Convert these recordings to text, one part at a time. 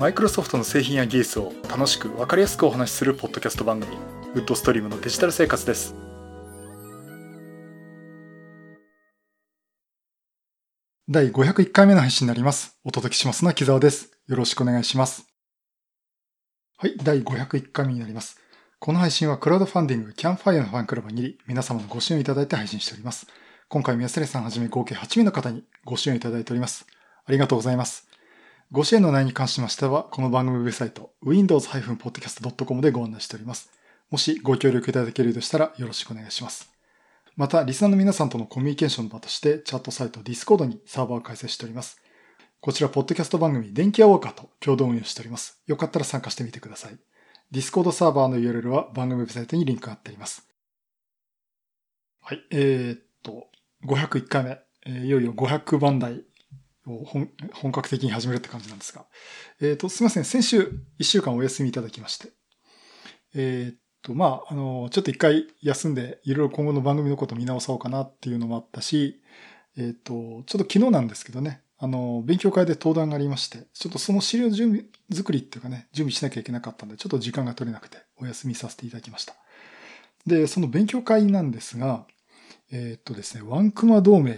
マイクロソフトの製品や技術を楽しく分かりやすくお話しするポッドキャスト番組ウッドストリームのデジタル生活です。第501回目の配信になります。お届けしますのは木澤です。よろしくお願いします。はい第501回目になります。この配信はクラウドファンディングキャンファイアのファンクラブに皆様のご支援いただいて配信しております。今回宮瀬さんはじめ合計8名の方にご支援いただいております。ありがとうございます。ご支援の内容に関しましては、この番組ウェブサイト、windows-podcast.com でご案内しております。もしご協力いただけるとしたらよろしくお願いします。また、リスナーの皆さんとのコミュニケーションの場として、チャットサイト Discord にサーバーを開設しております。こちら、ポッドキャスト番組、電気アウォーカーと共同運用しております。よかったら参加してみてください。Discord サーバーの URL は番組ウェブサイトにリンクが貼ってあります。はい、えー、っと、501回目、えー、いよいよ500番台を本格的に始めるって感じなんですが。えっ、ー、と、すみません。先週1週間お休みいただきまして。えっ、と、まあ、あの、ちょっと一回休んで、いろいろ今後の番組のこと見直そうかなっていうのもあったし、えっ、と、ちょっと昨日なんですけどね、あの、勉強会で登壇がありまして、ちょっとその資料準備、作りっていうかね、準備しなきゃいけなかったんで、ちょっと時間が取れなくてお休みさせていただきました。で、その勉強会なんですが、えっ、とですね、ワンクマ同盟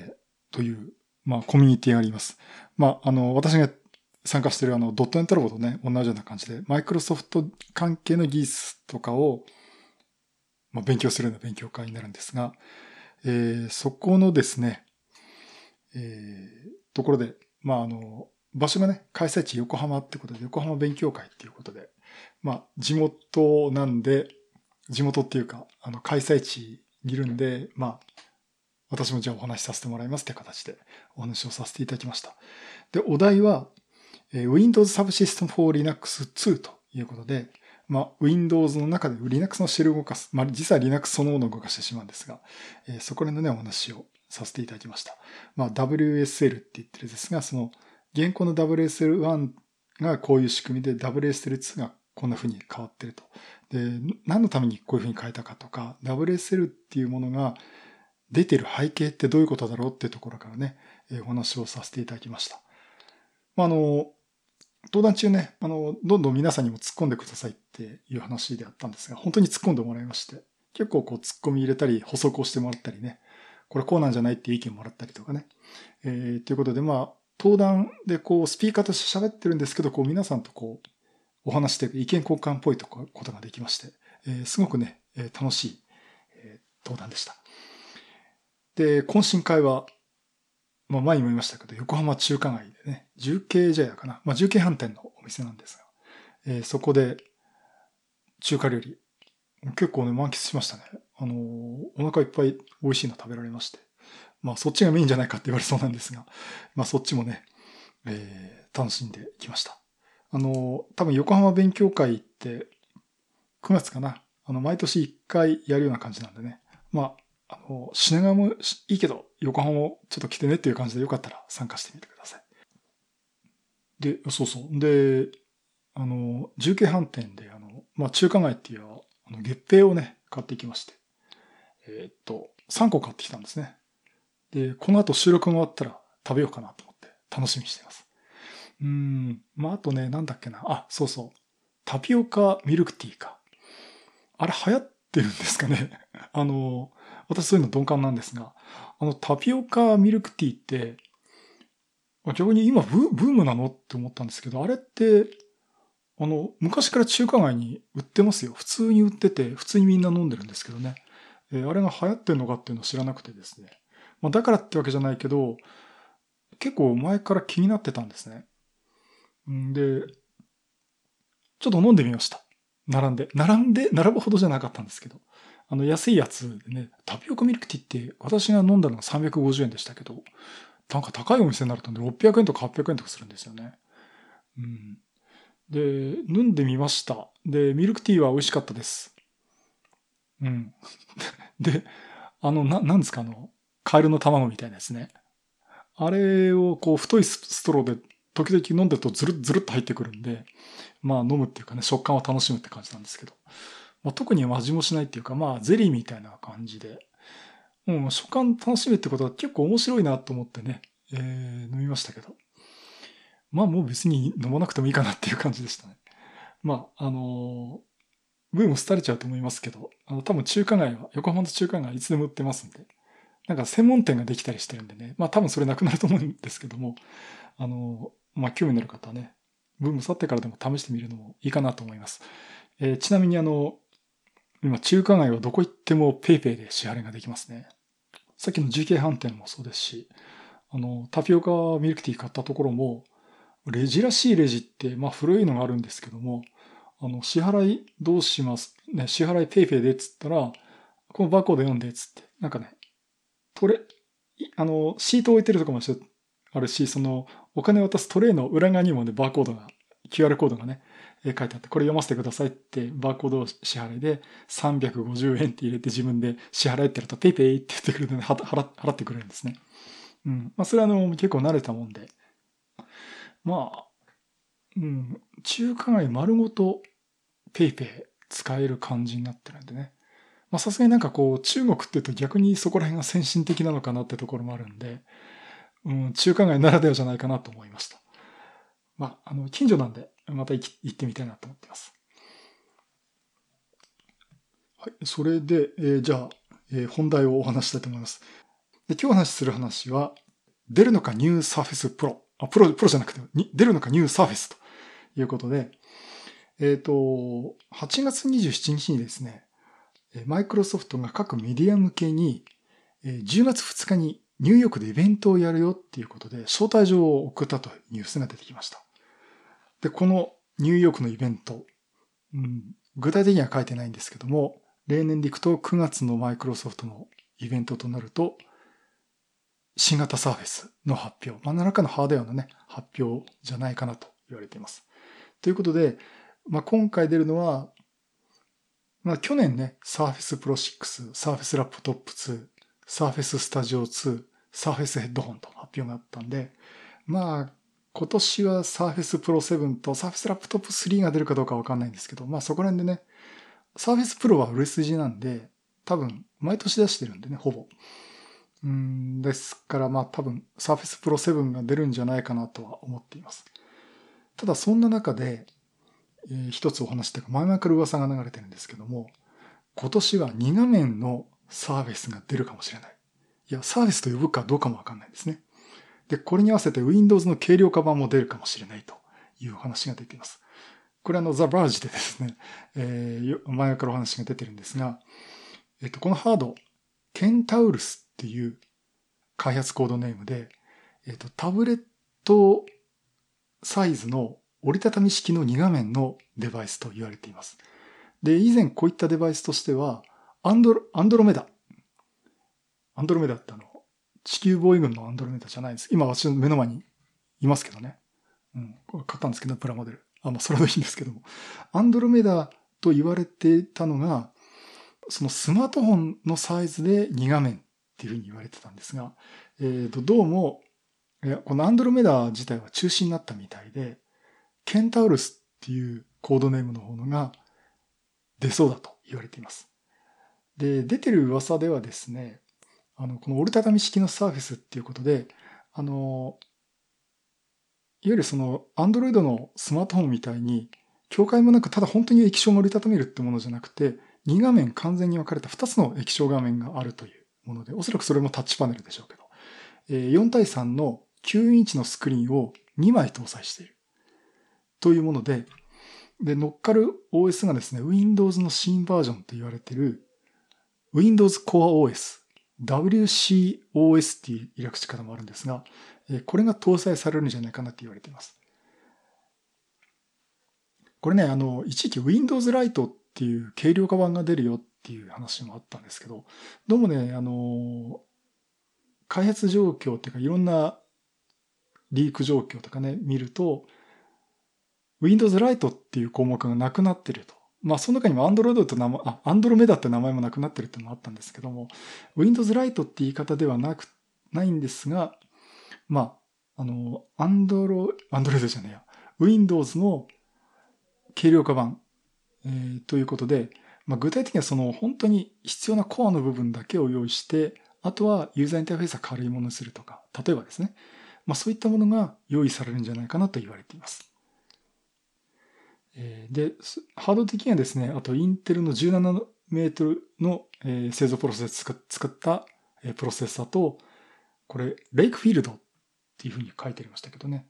というまあ、コミュニティがあります。まあ、あの、私が参加しているあの、ドットネットラボとね、同じような感じで、マイクロソフト関係の技術とかを、まあ、勉強するような勉強会になるんですが、えー、そこのですね、えー、ところで、まあ、あの、場所がね、開催地横浜ってことで、横浜勉強会っていうことで、まあ、地元なんで、地元っていうか、あの、開催地にいるんで、まあ、私もじゃあお話しさせてもらいますって形でお話をさせていただきました。で、お題は、Windows Subsystem for Linux 2ということで、まあ、Windows の中で Linux のシェルを動かす。まあ、実は Linux そのものを動かしてしまうんですが、えー、そこら辺のね、お話をさせていただきました。まあ、WSL って言ってるんですが、その、現行の WSL1 がこういう仕組みで WSL2 がこんな風に変わってると。で、何のためにこういう風に変えたかとか、WSL っていうものが出てる背景ってどういうことだろうっていうところからね、えお話をさせていただきました。まあ、あの、登壇中ね、あの、どんどん皆さんにも突っ込んでくださいっていう話であったんですが、本当に突っ込んでもらいまして、結構こう突っ込み入れたり、補足をしてもらったりね、これこうなんじゃないっていう意見もらったりとかね。えー、ということで、まあ、登壇でこう、スピーカーとして喋ってるんですけど、こう、皆さんとこう、お話して意見交換っぽいとことができまして、えー、すごくね、えー、楽しい、えー、登壇でした。で、懇親会は、まあ前にも言いましたけど、横浜中華街でね、重慶茶屋かな。まあ重慶飯店のお店なんですが、えー、そこで中華料理、結構ね、満喫しましたね。あのー、お腹いっぱい美味しいの食べられまして。まあそっちがメインじゃないかって言われそうなんですが、まあそっちもね、えー、楽しんできました。あのー、多分横浜勉強会って9月かな。あの、毎年1回やるような感じなんでね。まあ、あの、品川もいいけど、横浜もちょっと来てねっていう感じでよかったら参加してみてください。で、そうそう。で、あの、重慶飯店で、あの、まあ、中華街っていうあの月餅をね、買ってきまして。えー、っと、3個買ってきたんですね。で、この後収録が終わったら食べようかなと思って楽しみにしています。うん、まあ、あとね、なんだっけな。あ、そうそう。タピオカミルクティーか。あれ流行ってるんですかね。あの、私そういうの鈍感なんですが、あのタピオカミルクティーって、逆に今ブームなのって思ったんですけど、あれって、あの、昔から中華街に売ってますよ。普通に売ってて、普通にみんな飲んでるんですけどね。えー、あれが流行ってんのかっていうのを知らなくてですね。まあ、だからってわけじゃないけど、結構前から気になってたんですね。んで、ちょっと飲んでみました。並んで。並んで、並ぶほどじゃなかったんですけど。あの、安いやつでね、タピオカミルクティーって私が飲んだのが350円でしたけど、なんか高いお店になるとね、600円とか800円とかするんですよね。うん。で、飲んでみました。で、ミルクティーは美味しかったです。うん。で、あの、な、なんですか、あの、カエルの卵みたいなやつね。あれをこう太いストローで時々飲んでるとズルズルっと入ってくるんで、まあ飲むっていうかね、食感を楽しむって感じなんですけど。まあ、特に味もしないっていうか、まあ、ゼリーみたいな感じで、もうん、食感楽しむってことは結構面白いなと思ってね、えー、飲みましたけど。まあもう別に飲まなくてもいいかなっていう感じでしたね。まあ、あのブーム廃れちゃうと思いますけど、あの多分中華街は、横浜の中華街はいつでも売ってますんで、なんか専門店ができたりしてるんでね、まあ多分それなくなると思うんですけども、あのまあ興味のある方はね、ブーム去ってからでも試してみるのもいいかなと思います。えー、ちなみにあの、今中華街はどこ行っても PayPay で支払いができますね。さっきの GK 飯店もそうですし、あの、タピオカミルクティー買ったところも、レジらしいレジって、まあ古いのがあるんですけども、あの、支払いどうしますね、支払い PayPay でっつったら、このバーコード読んでっつって、なんかね、トレ、あの、シート置いてるとこもあるし、その、お金を渡すトレイの裏側にもね、バーコードが、QR コードがね、書いてあって、これ読ませてくださいって、バーコード支払いで350円って入れて自分で支払いってやると、 PayPay って言ってくれて、ね、払払ってくれるんですね。うん。まあ、それはあの、結構慣れたもんで。まあ、うん、中華街丸ごと PayPay 使える感じになってるんでね。まあさすがになんかこう中国って言うと逆にそこら辺が先進的なのかなってところもあるんで、うん、中華街ならではじゃないかなと思いました。まあ、あの、近所なんでまた行ってみたいなと思っています。はい。それで、えー、じゃあ、えー、本題をお話したいと思います。で今日お話しする話は、出るのかニューサーフェスプロ。あ、プロ、プロじゃなくて、出るのかニューサーフェスということで、えっ、ー、と、8月27日にですね、マイクロソフトが各メディア向けに、10月2日にニューヨークでイベントをやるよっていうことで、招待状を送ったというニュースが出てきました。で、このニューヨークのイベント、うん、具体的には書いてないんですけども、例年でいくと9月のマイクロソフトのイベントとなると、新型サーフェスの発表、まあ、何らかのハードウェアのね、発表じゃないかなと言われています。ということで、まあ、今回出るのは、まあ、去年ね、Surface Pro 6、Surface Laptop 2、Surface Studio 2、Surface Headphone と発表があったんで、まあ、今年は Surface Pro 7と Surface Laptop 3が出るかどうかわかんないんですけど、まあそこら辺でね、Surface Pro は売れ筋なんで、多分毎年出してるんでね、ほぼ。うんですからまあ多分 Surface Pro 7が出るんじゃないかなとは思っています。ただそんな中で、えー、一つお話というか前々から噂が流れてるんですけども、今年は2画面のサーフェスが出るかもしれない。いや、サーフェスと呼ぶかどうかもわかんないですね。で、これに合わせて Windows の軽量化版も出るかもしれないという話が出ています。これあの、ザ・バージでですね、えー、前からお話が出てるんですが、えっと、このハード、ケンタウルスっていう開発コードネームで、えっと、タブレットサイズの折りたたみ式の2画面のデバイスと言われています。で、以前こういったデバイスとしては、アンドロ、アンドロメダ。アンドロメダってあの、地球防衛軍のアンドロメダじゃないです。今私の目の前にいますけどね。うん。買ったんですけど、プラモデル。あ、まあ、それはいいんですけども。アンドロメダと言われていたのが、そのスマートフォンのサイズで2画面っていうふうに言われてたんですが、えっ、ー、と、どうも、このアンドロメダ自体は中止になったみたいで、ケンタウルスっていうコードネームの方のが出そうだと言われています。で、出てる噂ではですね、あの、この折りたたみ式のサーフェスっていうことで、あの、いわゆるその、アンドロイドのスマートフォンみたいに、境界もなく、ただ本当に液晶が折りたためるってものじゃなくて、2画面完全に分かれた2つの液晶画面があるというもので、おそらくそれもタッチパネルでしょうけど、4対3の9インチのスクリーンを2枚搭載している。というもので、で、乗っかる OS がですね、Windows の新バージョンと言われている Windows Core OS WCOS っていう略し方もあるんですが、これが搭載されるんじゃないかなって言われています。これね、あの、一時期 Windows Lite っていう軽量化版が出るよっていう話もあったんですけど、どうもね、あの、開発状況っていうかいろんなリーク状況とかね、見ると、Windows Lite っていう項目がなくなってると。まあ、その中にも Android と名前、あ、Andromeda って名前もなくなってるってのもあったんですけども、Windows Lite って言い方ではなく、ないんですが、まあ、あの、Android、Android じゃねえや、Windows の軽量化版、えー、ということで、まあ、具体的にはその本当に必要なコアの部分だけを用意して、あとはユーザーインターフェースは軽いものにするとか、例えばですね、まあそういったものが用意されるんじゃないかなと言われています。で、ハード的にはですね、あとインテルの17メートルの製造プロセス作ったプロセッサーと、これ、レイクフィールドっていうふうに書いてありましたけどね。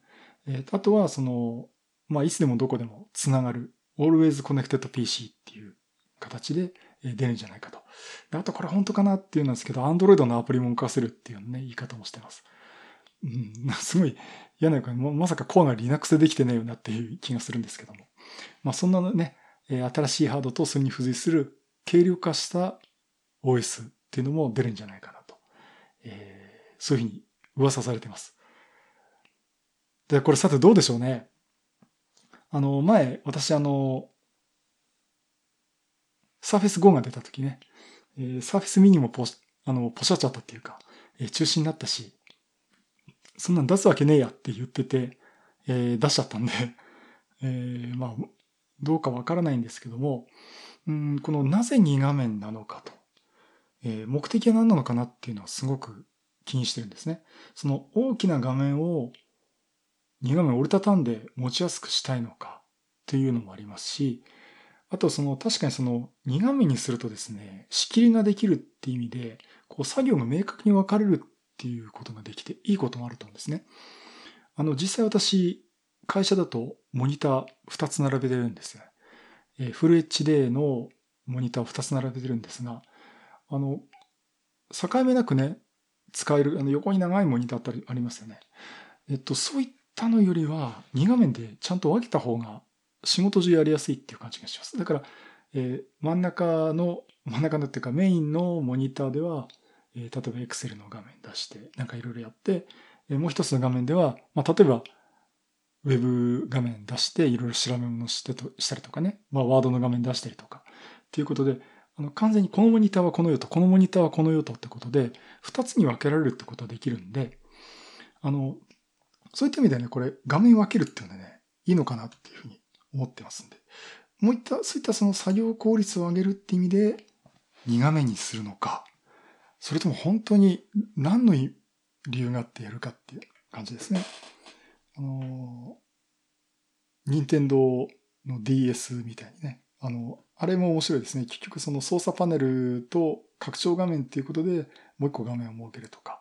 あとは、その、まあ、いつでもどこでもつながる Always Connected PC っていう形で出るんじゃないかと。あとこれ本当かなっていうんですけど、Android のアプリも動かせるっていうね、言い方もしてます。うん、すごい嫌な予感、まさかコアが Linux でできてないよなっていう気がするんですけども。まあそんなね、新しいハードとそれに付随する軽量化した OS っていうのも出るんじゃないかなと。えー、そういうふうに噂されてます。で、これさてどうでしょうね。あの、前、私あの、サーフェス5が出た時ね、えー、サーフェスミニもポあのポシャっちゃったっていうか、えー、中止になったし、そんなん出すわけねえやって言ってて、えー、出しちゃったんで えー、まあ、どうかわからないんですけども、うん、このなぜ2画面なのかと、えー、目的は何なのかなっていうのはすごく気にしてるんですね。その大きな画面を2画面折りたたんで持ちやすくしたいのかっていうのもありますし、あとその確かにその2画面にするとですね、仕切りができるって意味で、こう作業が明確に分かれるっていうことができていいこともあると思うんですね。あの実際私、会社だとモニター2つ並べてるんですよ。えフル HD のモニターを2つ並べてるんですが、あの、境目なくね、使える、あの横に長いモニターってありますよね。えっと、そういったのよりは、2画面でちゃんと分けた方が仕事中やりやすいっていう感じがします。だから、えー、真ん中の、真ん中のっていうかメインのモニターでは、えー、例えば Excel の画面出して、なんかいろいろやって、えー、もう一つの画面では、まあ、例えばウェブ画面出していろいろ調べ物してとしたりとかね、まあ、ワードの画面出したりとか。っていうことで、あの完全にこのモニターはこの用途、このモニターはこの用途ってことで、二つに分けられるってことができるんで、あの、そういった意味でね、これ画面分けるっていうのはね、いいのかなっていうふうに思ってますんで、もういった、そういったその作業効率を上げるって意味で、2画面にするのか、それとも本当に何の理由があってやるかっていう感じですね。あの、任天堂の DS みたいにね、あの、あれも面白いですね。結局その操作パネルと拡張画面っていうことでもう一個画面を設けるとか、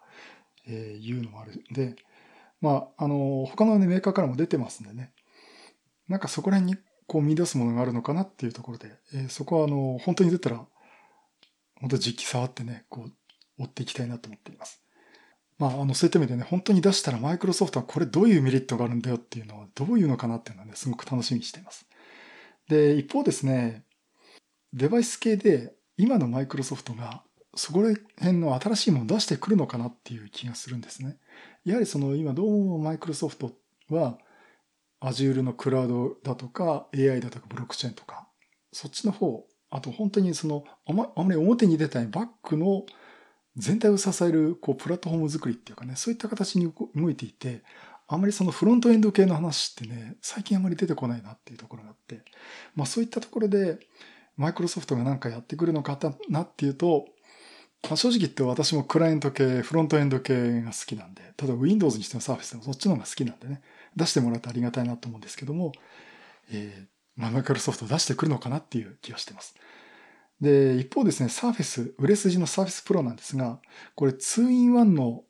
えー、いうのもあるんで、まあ、あの、他の、ね、メーカーからも出てますんでね、なんかそこら辺にこう見出すものがあるのかなっていうところで、えー、そこはあの、本当に出たら、本当実機触ってね、こう、追っていきたいなと思っています。まあ、あの、そういった意味でね、本当に出したらマイクロソフトはこれどういうメリットがあるんだよっていうのはどういうのかなっていうのはね、すごく楽しみにしています。で、一方ですね、デバイス系で今のマイクロソフトがそこら辺の新しいものを出してくるのかなっていう気がするんですね。やはりその今どうもマイクロソフトは Azure のクラウドだとか AI だとかブロックチェーンとかそっちの方、あと本当にそのあまり表に出たいバックの全体を支えるこうプラットフォーム作りっていうかね、そういった形に動いていて、あまりそのフロントエンド系の話ってね、最近あまり出てこないなっていうところがあって、まあそういったところで、マイクロソフトが何かやってくるのかなっていうと、まあ、正直言って私もクライアント系、フロントエンド系が好きなんで、例えば Windows にしても Surface でもそっちの方が好きなんでね、出してもらってありがたいなと思うんですけども、えー、まあ、マイクロソフト出してくるのかなっていう気がしてます。で、一方ですね、サーフェス、売れ筋のサーフェスプロなんですが、これ 2-in-1 の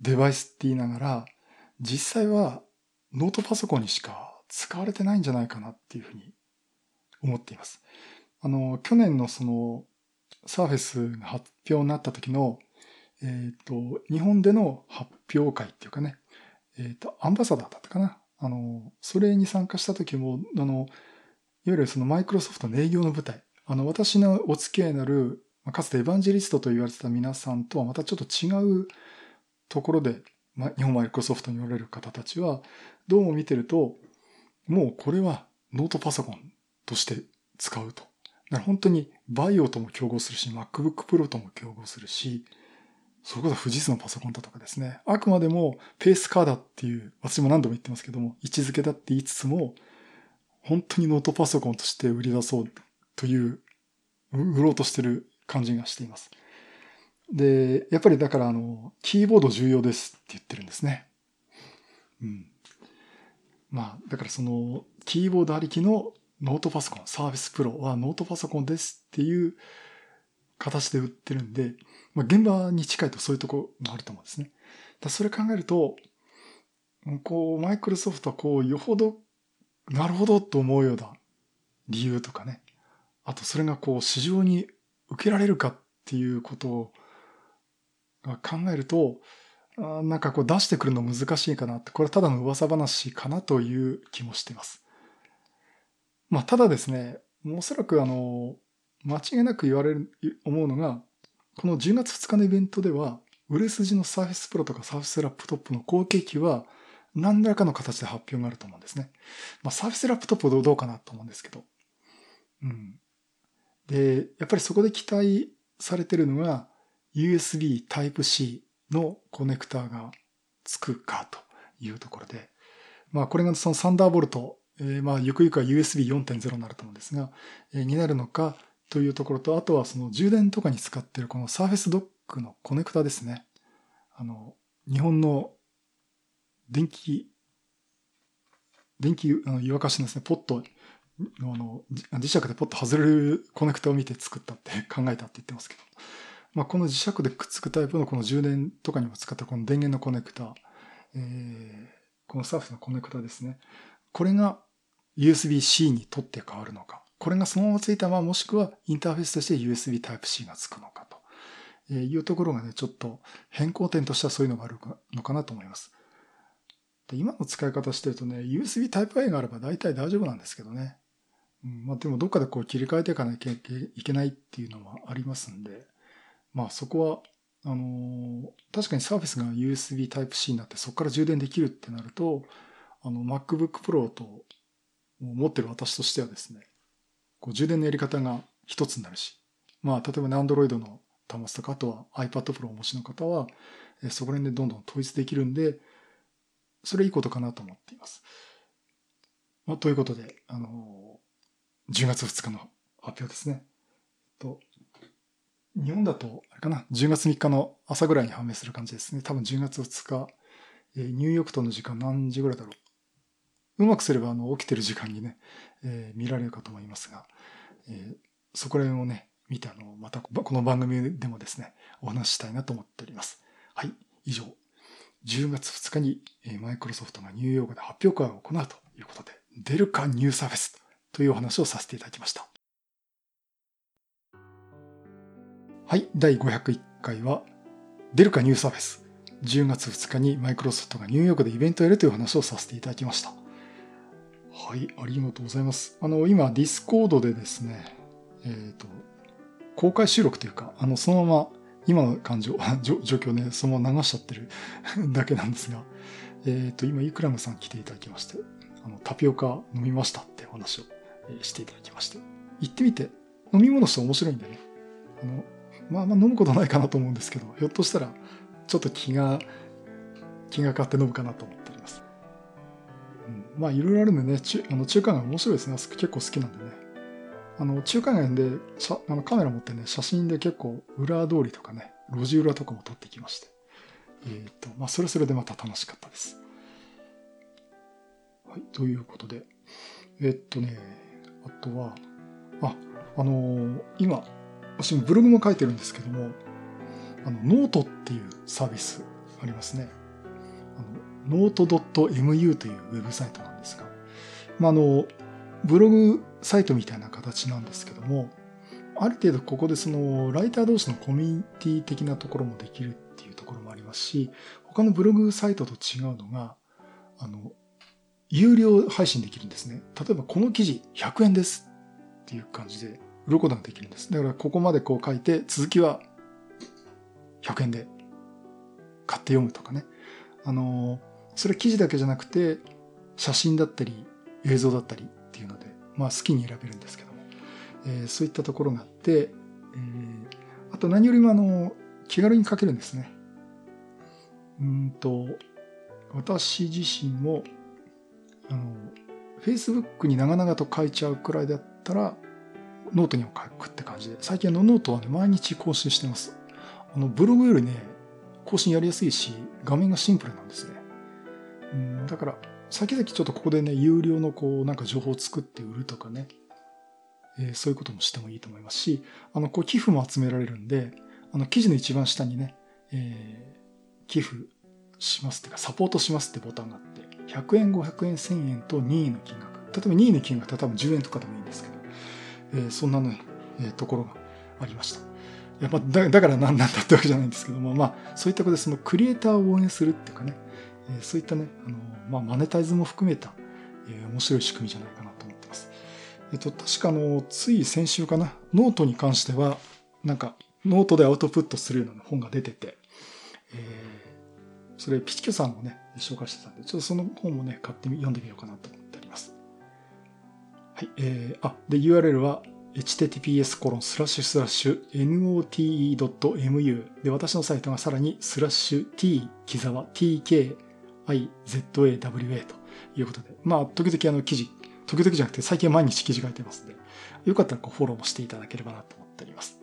デバイスって言いながら、実際はノートパソコンにしか使われてないんじゃないかなっていうふうに思っています。あの、去年のそのサーフェスが発表になった時の、えっ、ー、と、日本での発表会っていうかね、えっ、ー、と、アンバサダーだったかな。あの、それに参加した時も、あの、いわゆるそのマイクロソフトの営業の舞台、あの、私のお付き合いになる、かつてエヴァンジェリストと言われてた皆さんとはまたちょっと違うところで、ま、日本マイクロソフトにおられる方たちは、どうも見てると、もうこれはノートパソコンとして使うと。だから本当にバイオとも競合するし、MacBook Pro とも競合するし、それこそ富士通のパソコンだとかですね。あくまでもペースカーだっていう、私も何度も言ってますけども、位置づけだって言いつつも、本当にノートパソコンとして売り出そうという、売ろうとしてる感じがしています。で、やっぱりだからあの、キーボード重要ですって言ってるんですね。うん。まあ、だからその、キーボードありきのノートパソコン、サービスプロはノートパソコンですっていう形で売ってるんで、まあ、現場に近いとそういうとこもあると思うんですね。だそれ考えると、こう、マイクロソフトはこう、よほど、なるほどと思うような理由とかね。あと、それがこう、市場に受けられるかっていうことを考えると、なんかこう出してくるの難しいかなって、これはただの噂話かなという気もしています。まあ、ただですね、おそらくあの、間違いなく言われる、思うのが、この10月2日のイベントでは、売れ筋の Surface Pro とか Surface Laptop の後継機は、何らかの形で発表があると思うんですね。まあ、 Surface Laptop どうかなと思うんですけど。うん。で、やっぱりそこで期待されてるのが、USB Type-C のコネクターがつくかというところで、まあこれがそのサンダーボルト、えー、まあゆくゆくは USB4.0 になると思うんですが、えー、になるのかというところと、あとはその充電とかに使ってるこの Surface Dock のコネクタですね。あの、日本の電気、電気、湯沸かしのですね、ポットあの、磁石でポッと外れるコネクタを見て作ったって 考えたって言ってますけど。まあ、この磁石でくっつくタイプのこの充電とかにも使ったこの電源のコネクタ、えー、このサーフスのコネクタですね。これが USB-C にとって変わるのか。これがそのままついたままもしくはインターフェースとして USB Type-C がつくのかというところがね、ちょっと変更点としてはそういうのがあるのかなと思います。で今の使い方してるとね、USB Type-A があれば大体大丈夫なんですけどね。まあでもどっかでこう切り替えていかなきゃいけないっていうのはありますんで、まあそこは、あの、確かにサーフェスが USB Type-C になってそこから充電できるってなると、あの MacBook Pro と持ってる私としてはですね、こう充電のやり方が一つになるし、まあ例えばね Android の端末とか、あとは iPad Pro をお持ちの方は、そこら辺でどんどん統一できるんで、それいいことかなと思っています。まあ、ということで、あの、10月2日の発表ですね。と日本だと、あれかな、10月3日の朝ぐらいに判明する感じですね。多分10月2日、え、ニューヨークとの時間何時ぐらいだろう。うまくすれば、あの、起きてる時間にね、えー、見られるかと思いますが、えー、そこら辺をね、見て、あの、また、この番組でもですね、お話ししたいなと思っております。はい、以上。10月2日に、マイクロソフトがニューヨークで発表会を行うということで、出るかニューサーフェスというお話をさせていただきました。はい、第501回は、出るか New Surface。10月2日にマイクロソフトがニューヨークでイベントをやるという話をさせていただきました。はい、ありがとうございます。あの、今、 Discord でですね、えっ、ー、と、公開収録というか、あの、そのまま、今の感情、状況ね、そのまま流しちゃってる だけなんですが、えっ、ー、と、今、イクラムさん来ていただきまして、あの、タピオカ飲みましたってお話をしていただきまして、行ってみて、飲み物して面白いんでね、あの、まあまあ飲むことないかなと思うんですけど、ひょっとしたらちょっと気が、気が変わって飲むかなと思っております。うん、まあいろいろあるんでね、中あの中華街面白いですね。結構好きなんでね。あの中華街であのカメラ持ってね、写真で結構裏通りとかね、路地裏とかも撮ってきまして。えっ、ー、と、まあそれそれでまた楽しかったです。はい、ということで。えっとね、あとは、あ、あのー、今、私もブログも書いてるんですけども、あの、ノートっていうサービスありますね。あの、 note.mu というウェブサイトなんですが、まあ、あの、ブログサイトみたいな形なんですけども、ある程度ここでその、ライター同士のコミュニティ的なところもできるっていうところもありますし、他のブログサイトと違うのが、あの、有料配信できるんですね。例えばこの記事100円ですっていう感じで売ることができるんです。だからここまでこう書いて、続きは100円で買って読むとかね。あの、それ記事だけじゃなくて、写真だったり、映像だったりっていうので、まあ好きに選べるんですけども、えー、そういったところがあって、えー、あと何よりもあの、気軽に書けるんですね。うんと、私自身も、あの、Facebook に長々と書いちゃうくらいだったら、ノートにも書くって感じで、最近のノートはね、毎日更新してます。あの、ブログよりね、更新やりやすいし、画面がシンプルなんですね。うん、だから、先々ちょっとここでね、有料のこう、なんか情報を作って売るとかね、えー、そういうこともしてもいいと思いますし、あの、こう、寄付も集められるんで、あの、記事の一番下にね、えー、寄付しますっていうか、サポートしますってボタンがあって、100円、500円、1000円と任意の金額。例えば任意の金額は多分10円とかでもいいんですけど、えー、そんなのね、えー、ところがありました。や、まあ、だだから何なんだってわけじゃないんですけども、まあ、そういったことでそのクリエイターを応援するっていうかね、えー、そういったね、あの、まあ、マネタイズも含めた、えー、面白い仕組みじゃないかなと思ってます。えっと、確かあの、つい先週かな、ノートに関しては、なんか、ノートでアウトプットするような本が出てて、えー、それ、ピチキョさんもね、紹介してたんで、ちょっとその本もね、買って、読んでみようかなと思っております。はい、えー、あ、で、URL は、https コロンスラッシュスラッシュ note.mu で私のサイトがさらにスラッシュ tkizawa ということで。まあ時々あの記事時々じゃなくて最近毎日記事書いてますんでよかったらこうフォローもしていただければなと思っております。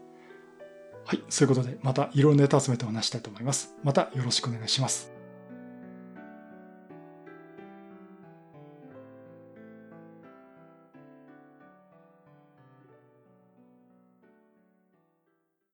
はいそういうことでまたいろいろネタ集めてお話したいと思います。またよろしくお願いします。